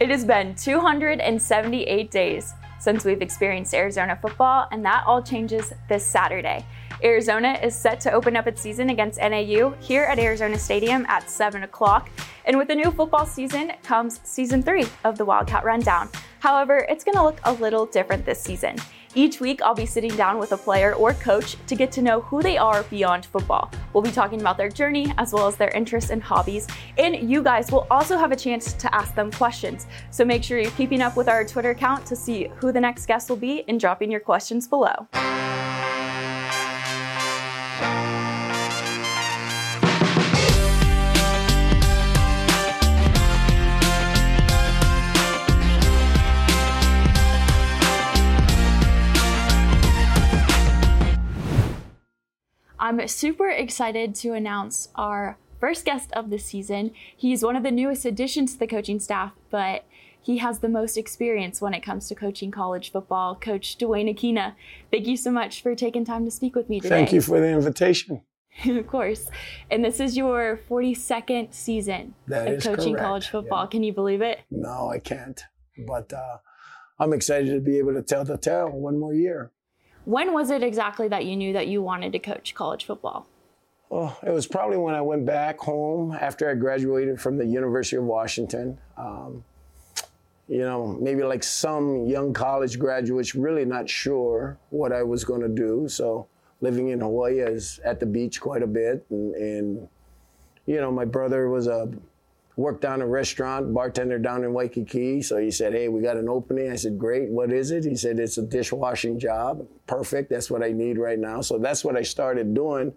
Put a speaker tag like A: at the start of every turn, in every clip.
A: It has been 278 days since we've experienced Arizona football, and that all changes this Saturday. Arizona is set to open up its season against NAU here at Arizona Stadium at 7 o'clock. And with the new football season comes season three of the Wildcat Rundown. However, it's going to look a little different this season. Each week, I'll be sitting down with a player or coach to get to know who they are beyond football. We'll be talking about their journey as well as their interests and hobbies. And you guys will also have a chance to ask them questions. So make sure you're keeping up with our Twitter account to see who the next guest will be and dropping your questions below. I'm super excited to announce our first guest of the season. He's one of the newest additions to the coaching staff, but he has the most experience when it comes to coaching college football. Coach Duane Akina, thank you so much for taking time to speak with me today.
B: Thank you for the invitation.
A: of course. And this is your 42nd season
B: that
A: of coaching
B: correct.
A: college football.
B: Yeah.
A: Can you believe it?
B: No, I can't. But uh, I'm excited to be able to tell the tale one more year.
A: When was it exactly that you knew that you wanted to coach college football?
B: Well, it was probably when I went back home after I graduated from the University of Washington. Um, you know, maybe like some young college graduates, really not sure what I was going to do. So living in Hawaii is at the beach quite a bit, and, and you know, my brother was a worked down a restaurant, bartender down in Waikiki. So he said, Hey, we got an opening. I said, Great. What is it? He said, It's a dishwashing job. Perfect. That's what I need right now. So that's what I started doing.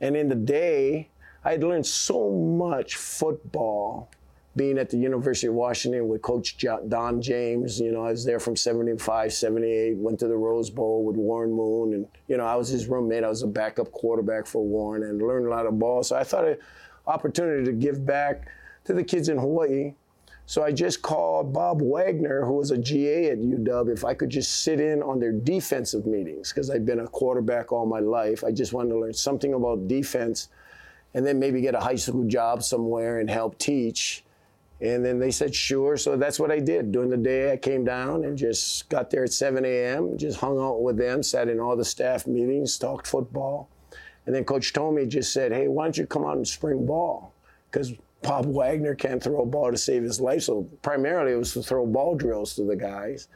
B: And in the day, I had learned so much football being at the University of Washington with Coach Don James. You know, I was there from 75, 78, went to the Rose Bowl with Warren Moon. And, you know, I was his roommate. I was a backup quarterback for Warren and learned a lot of ball. So I thought an opportunity to give back to the kids in Hawaii. So I just called Bob Wagner, who was a GA at UW, if I could just sit in on their defensive meetings, because I'd been a quarterback all my life. I just wanted to learn something about defense and then maybe get a high school job somewhere and help teach. And then they said, sure. So that's what I did. During the day, I came down and just got there at 7 a.m., just hung out with them, sat in all the staff meetings, talked football. And then Coach Tomey just said, hey, why don't you come out and spring ball? Because Bob Wagner can't throw a ball to save his life. So primarily it was to throw ball drills to the guys.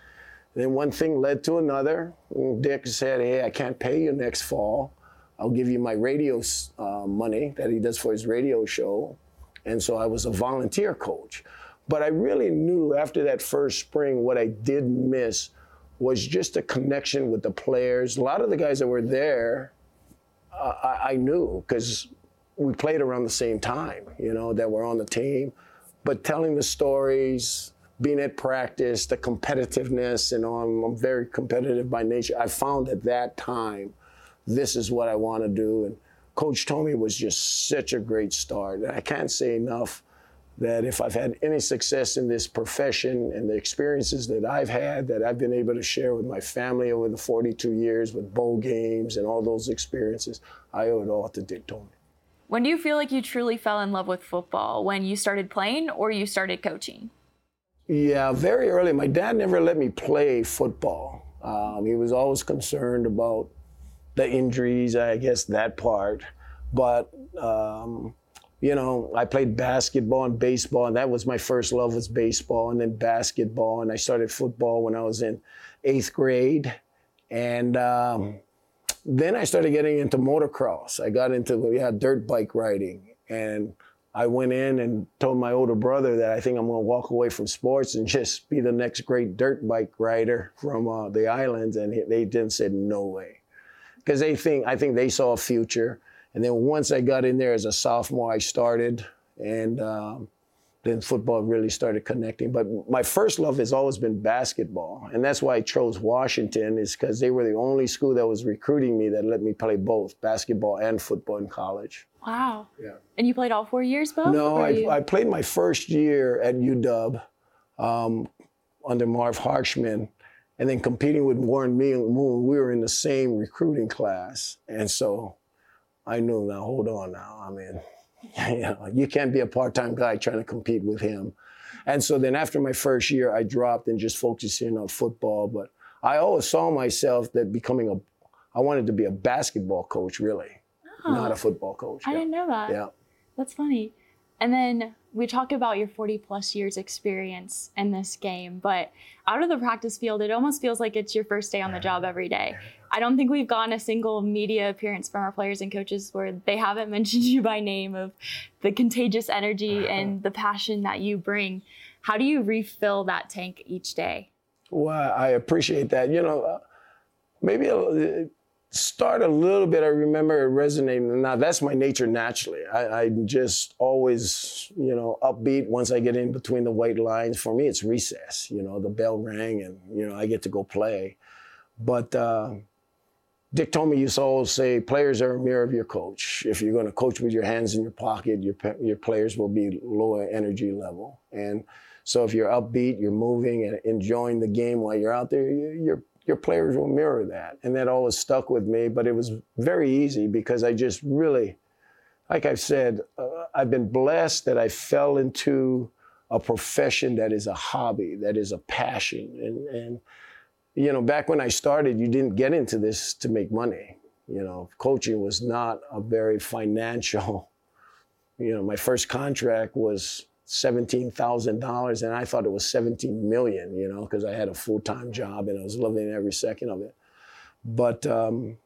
B: Then one thing led to another. Dick said, hey, I can't pay you next fall. I'll give you my radio uh, money that he does for his radio show. And so I was a volunteer coach. But I really knew after that first spring what I did miss was just a connection with the players. A lot of the guys that were there, uh, I, I knew because we played around the same time, you know, that we're on the team. But telling the stories, being at practice, the competitiveness, you know, I'm, I'm very competitive by nature. I found at that time, this is what I want to do. And Coach Tomey was just such a great start. And I can't say enough that if I've had any success in this profession and the experiences that I've had, that I've been able to share with my family over the 42 years with bowl games and all those experiences, I owe it all to Dick Tomey.
A: When do you feel like you truly fell in love with football? When you started playing or you started coaching?
B: Yeah, very early. My dad never let me play football. Um, he was always concerned about the injuries, I guess that part. But um, you know, I played basketball and baseball, and that was my first love was baseball, and then basketball, and I started football when I was in eighth grade, and um, then I started getting into motocross. I got into yeah, dirt bike riding, and I went in and told my older brother that I think I'm going to walk away from sports and just be the next great dirt bike rider from uh, the islands, and they didn't said no way, because they think I think they saw a future. And then once I got in there as a sophomore, I started, and um, then football really started connecting. But my first love has always been basketball, and that's why I chose Washington, is because they were the only school that was recruiting me that let me play both basketball and football in college.
A: Wow.
B: Yeah.
A: And you played all four years, both?
B: No, I,
A: you-
B: I played my first year at UW um, under Marv Harshman, and then competing with Warren Moon. We were in the same recruiting class, and so I knew now. Hold on, now. I mean, you know, you can't be a part-time guy trying to compete with him. And so then after my first year, I dropped and just focused in on football. But I always saw myself that becoming a, I wanted to be a basketball coach, really, oh, not a football coach.
A: I yeah. didn't know that.
B: Yeah.
A: That's funny. And then we talk about your 40 plus years experience in this game, but out of the practice field, it almost feels like it's your first day on the job every day. I don't think we've gotten a single media appearance from our players and coaches where they haven't mentioned you by name of the contagious energy and the passion that you bring. How do you refill that tank each day?
B: Well, I appreciate that. You know, uh, maybe a, start a little bit. I remember it resonating. Now that's my nature naturally. I, I just always, you know, upbeat once I get in between the white lines. For me, it's recess. You know, the bell rang and you know I get to go play. But uh, Dick Tomey used to always say, players are a mirror of your coach. If you're going to coach with your hands in your pocket, your your players will be lower energy level. And so if you're upbeat, you're moving and enjoying the game while you're out there, you're your players will mirror that. And that always stuck with me, but it was very easy because I just really, like I've said, uh, I've been blessed that I fell into a profession that is a hobby, that is a passion. And, and, you know, back when I started, you didn't get into this to make money. You know, coaching was not a very financial, you know, my first contract was $17,000 and I thought it was 17 million, you know, because I had a full-time job and I was loving every second of it. But um,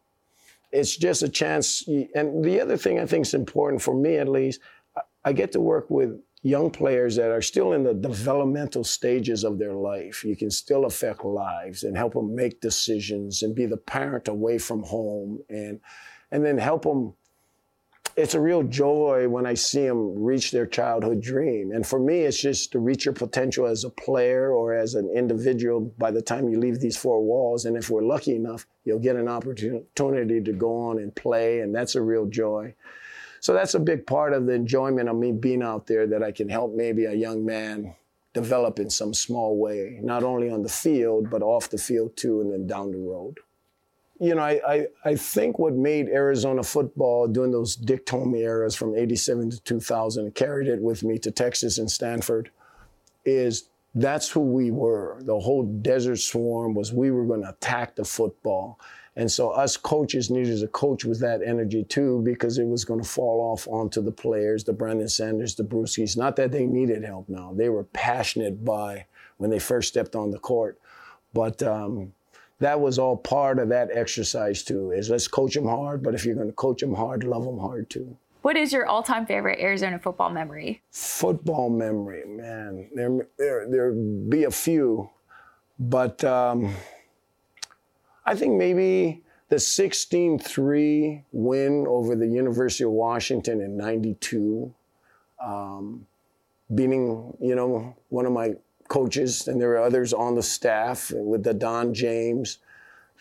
B: it's just a chance. And the other thing I think is important for me, at least, I get to work with young players that are still in the developmental stages of their life. You can still affect lives and help them make decisions and be the parent away from home and and then help them it's a real joy when I see them reach their childhood dream. And for me, it's just to reach your potential as a player or as an individual by the time you leave these four walls. And if we're lucky enough, you'll get an opportunity to go on and play. And that's a real joy. So that's a big part of the enjoyment of me being out there that I can help maybe a young man develop in some small way, not only on the field, but off the field too, and then down the road you know, I, I, I, think what made Arizona football during those Dick Tomey eras from 87 to 2000 carried it with me to Texas and Stanford is that's who we were. The whole Desert Swarm was we were going to attack the football. And so us coaches needed to coach with that energy too because it was going to fall off onto the players, the Brandon Sanders, the Bruschis. Not that they needed help now. They were passionate by when they first stepped on the court. But um, that was all part of that exercise too. Is let's coach them hard, but if you're going to coach them hard, love them hard too.
A: What is your all-time favorite Arizona football memory?
B: Football memory, man. There, there, there be a few, but um, I think maybe the 16-3 win over the University of Washington in '92, um, beating you know one of my coaches, and there were others on the staff with the Don James.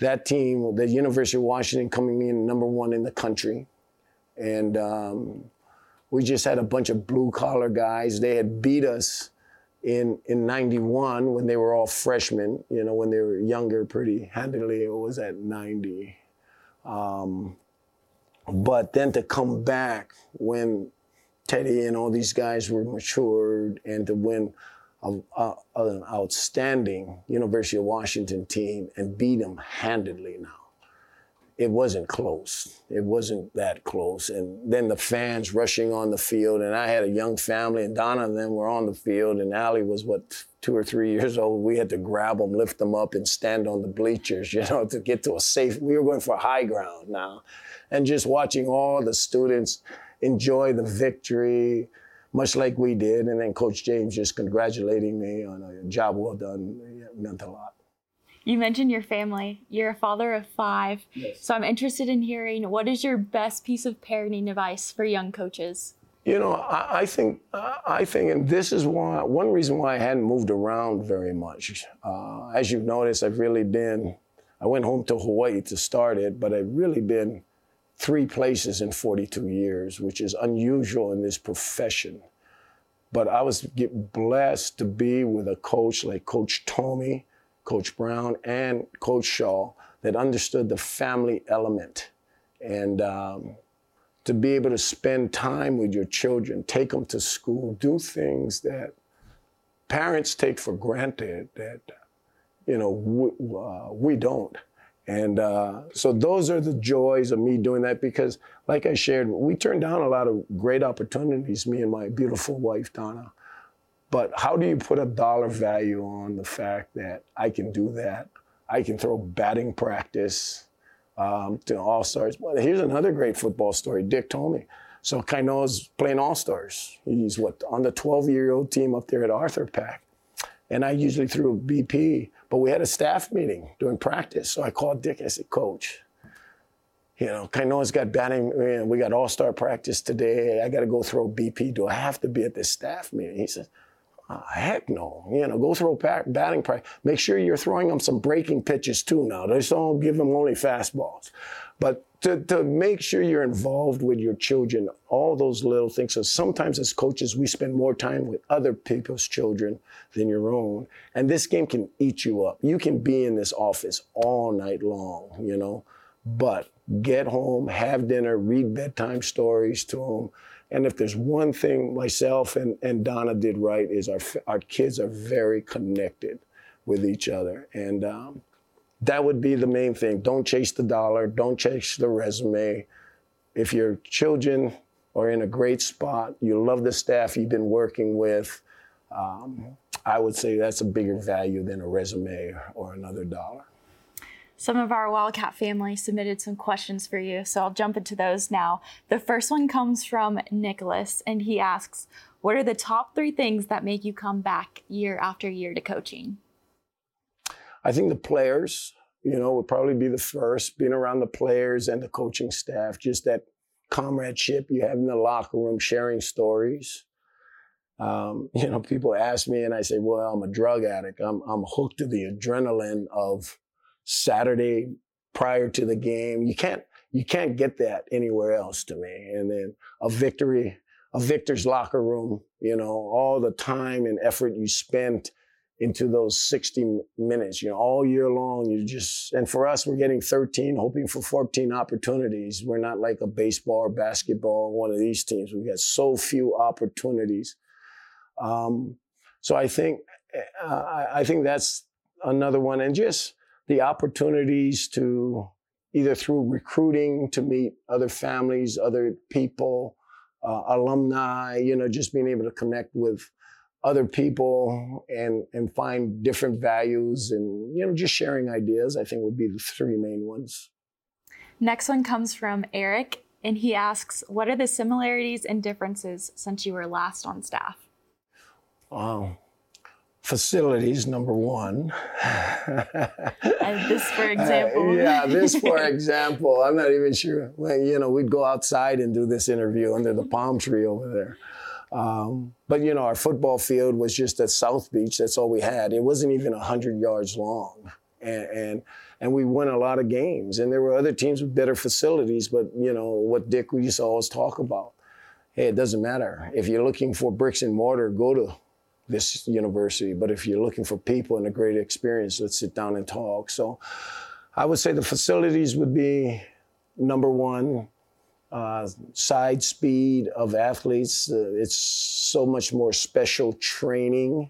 B: That team, the University of Washington, coming in number one in the country, and um, we just had a bunch of blue collar guys. They had beat us in in '91 when they were all freshmen. You know, when they were younger, pretty handily. It was at '90. Um, but then to come back when Teddy and all these guys were matured and to win of, uh, an outstanding University of Washington team and beat them handedly now. It wasn't close. It wasn't that close. And then the fans rushing on the field, and I had a young family, and Donna and them were on the field, and Allie was, what, two or three years old. We had to grab them, lift them up, and stand on the bleachers, you know, to get to a safe. We were going for high ground now. And just watching all the students enjoy the victory, much like we did. And then Coach James just congratulating me on a job well done it meant a lot.
A: You mentioned your family. You're a father of five. Yes. So I'm interested in hearing what is your best piece of parenting advice for young coaches?
B: You know, I, I think, I think, and this is why one reason why I hadn't moved around very much. Uh, as you've noticed, I've really been. I went home to Hawaii to start it, but I've really been three places in 42 years, which is unusual in this profession. But I was blessed to be with a coach like Coach Tomey, Coach Brown, and Coach Shaw that understood the family element. And um, to be able to spend time with your children, take them to school, do things that parents take for granted that, you know, we, uh, we don't. And uh, so those are the joys of me doing that because, like I shared, we turned down a lot of great opportunities, me and my beautiful wife, Donna. But how do you put a dollar value on the fact that I can do that? I can throw batting practice um, to all stars. Well, here's another great football story. Dick told me. So Kainoa's playing all stars. He's what on the 12 year old team up there at Arthur Pack. And I usually threw BP, but we had a staff meeting during practice. So I called Dick. I said, Coach, you know, Kainoa's got batting. We got all star practice today. I got to go throw BP. Do I have to be at this staff meeting? He says, Oh, heck no. You know, go throw batting practice. Make sure you're throwing them some breaking pitches too now. Just don't give them only fastballs. But to, to make sure you're involved with your children, all those little things. So sometimes as coaches, we spend more time with other people's children than your own. And this game can eat you up. You can be in this office all night long, you know, but get home, have dinner, read bedtime stories to them. And if there's one thing myself and, and Donna did right is our, our kids are very connected with each other. And um, that would be the main thing. Don't chase the dollar. Don't chase the resume. If your children are in a great spot, you love the staff you've been working with, um, I would say that's a bigger value than a resume or another dollar.
A: Some of our Wildcat family submitted some questions for you, so I'll jump into those now. The first one comes from Nicholas, and he asks, What are the top three things that make you come back year after year to coaching?
B: I think the players, you know, would probably be the first, being around the players and the coaching staff, just that comradeship you have in the locker room, sharing stories. Um, you know, people ask me, and I say, "Well, I'm a drug addict. I'm I'm hooked to the adrenaline of Saturday prior to the game. You can't you can't get that anywhere else to me. And then a victory, a victor's locker room. You know, all the time and effort you spent into those 60 minutes, you know, all year long. You just, and for us, we're getting 13, hoping for 14 opportunities. We're not like a baseball or basketball, one of these teams. We've got so few opportunities. Um, so I think, uh, I think that's another one. And just the opportunities to either through recruiting to meet other families, other people, uh, alumni, you know, just being able to connect with other people and and find different values and you know just sharing ideas i think would be the three main ones.
A: Next one comes from eric and he asks what are the similarities and differences since you were last on staff?
B: Wow. Facilities number one.
A: And this for example.
B: uh, yeah this for example i'm not even sure. Well, you know we'd go outside and do this interview under the palm tree over there um, but you know, our football field was just at South Beach. That's all we had. It wasn't even hundred yards long, and, and and we won a lot of games. And there were other teams with better facilities. But you know what Dick we used to always talk about. Hey, it doesn't matter if you're looking for bricks and mortar. Go to this university. But if you're looking for people and a great experience, let's sit down and talk. So, I would say the facilities would be number one uh, side speed of athletes. Uh, it's so much more special training.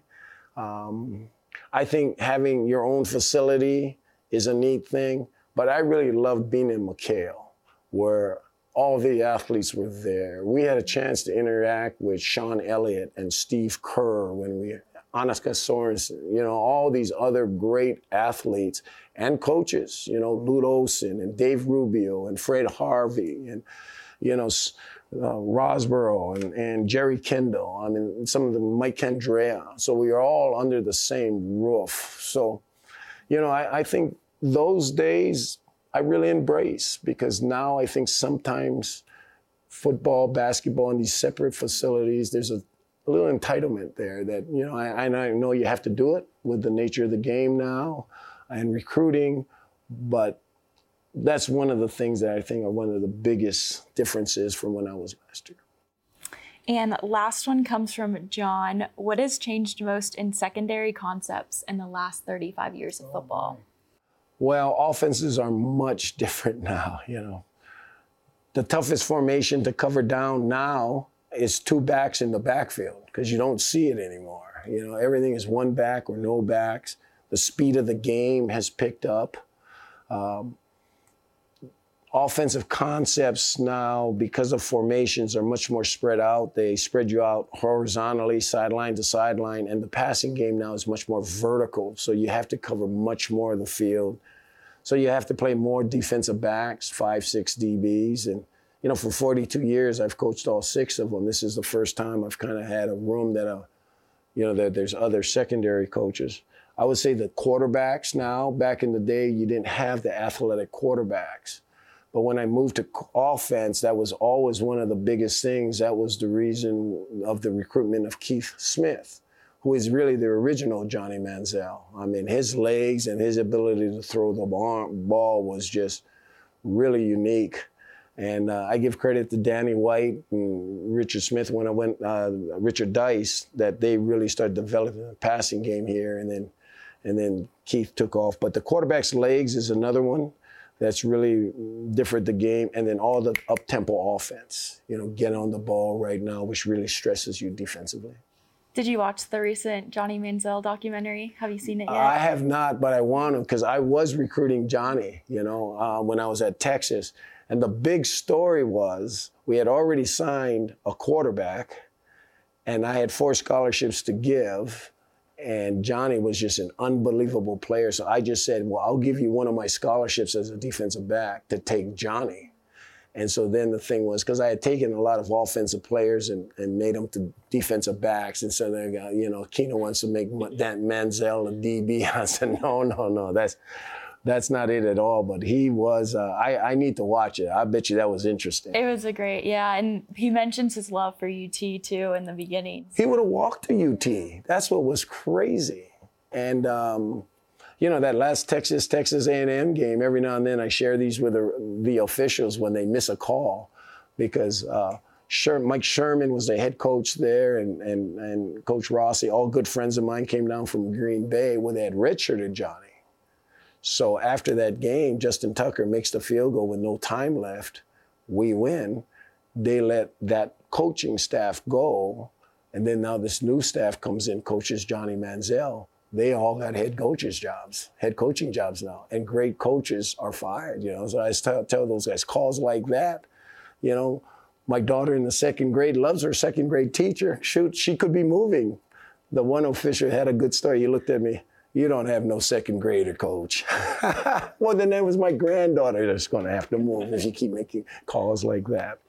B: Um, I think having your own facility is a neat thing, but I really loved being in McKale, where all the athletes were there. We had a chance to interact with Sean Elliott and Steve Kerr when we, Annika Sorenstam, you know, all these other great athletes and coaches, you know, Lute Olson and Dave Rubio and Fred Harvey and, you know, uh, Rosborough and, and Jerry Kindall. I mean, some of the Mike Candrea. So we are all under the same roof. So, you know, I, I think those days I really embrace because now I think sometimes football, basketball in these separate facilities, there's a, a little entitlement there that, you know, I, I know you have to do it with the nature of the game now and recruiting, but that's one of the things that I think are one of the biggest differences from when I was last year.
A: And last one comes from John. What has changed most in secondary concepts in the last 35 years of football?
B: Well, offenses are much different now, you know. The toughest formation to cover down now is two backs in the backfield because you don't see it anymore. You know, everything is one back or no backs. The speed of the game has picked up. Um, offensive concepts now, because of formations, are much more spread out. They spread you out horizontally, sideline to sideline, and the passing game now is much more vertical. So you have to cover much more of the field. So you have to play more defensive backs, five, six DBs, and you know, for 42 years, I've coached all six of them. This is the first time I've kind of had a room that, uh, you know, that there's other secondary coaches. I would say the quarterbacks now, back in the day, you didn't have the athletic quarterbacks. But when I moved to offense, that was always one of the biggest things. That was the reason of the recruitment of Keith Smith, who is really the original Johnny Manziel. I mean, his legs and his ability to throw the ball was just really unique. And uh, I give credit to Danny White and Richard Smith when I went, uh, Richard Dice, that they really started developing a passing game here. And then, and then Keith took off. But the quarterback's legs is another one that's really different the game. And then all the up tempo offense, you know, get on the ball right now, which really stresses you defensively.
A: Did you watch the recent Johnny Manziel documentary? Have you seen it yet?
B: I have not, but I want to because I was recruiting Johnny, you know, uh, when I was at Texas. And the big story was we had already signed a quarterback, and I had four scholarships to give. And Johnny was just an unbelievable player. So I just said, Well, I'll give you one of my scholarships as a defensive back to take Johnny. And so then the thing was, because I had taken a lot of offensive players and, and made them to defensive backs. And so they got, you know, Keno wants to make that Manziel a DB. I said, no, no, no, that's that's not it at all. But he was. Uh, I I need to watch it. I bet you that was interesting.
A: It was a great, yeah. And he mentions his love for UT too in the beginning.
B: He would have walked to UT. That's what was crazy. And um, you know that last Texas Texas A&M game. Every now and then I share these with the, the officials when they miss a call, because. Uh, Sher- Mike Sherman was the head coach there, and, and, and Coach Rossi, all good friends of mine, came down from Green Bay when they had redshirted Johnny. So after that game, Justin Tucker makes the field goal with no time left. We win. They let that coaching staff go. And then now this new staff comes in, coaches Johnny Manziel. They all got head coaches jobs, head coaching jobs now. And great coaches are fired, you know. So I tell, tell those guys, calls like that, you know, my daughter in the second grade loves her second grade teacher. Shoot, she could be moving. The one official had a good story. He looked at me you don't have no second grader coach. well, then that was my granddaughter that's going to have to move if you keep making calls like that.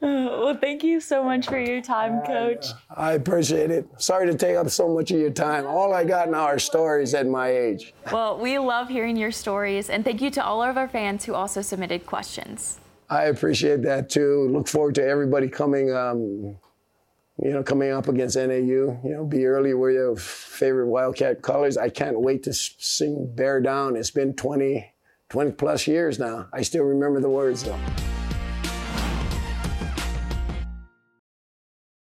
A: well, thank you so much for your time, Coach.
B: I, I appreciate it. Sorry to take up so much of your time. All I got now are stories at my age.
A: Well, we love hearing your stories, and thank you to all of our fans who also submitted questions.
B: I appreciate that too. Look forward to everybody coming. Um, you know, coming up against NAU, you know, be early wear your favorite Wildcat colors. I can't wait to sing Bear Down. It's been 20, 20 plus years now. I still remember the words though.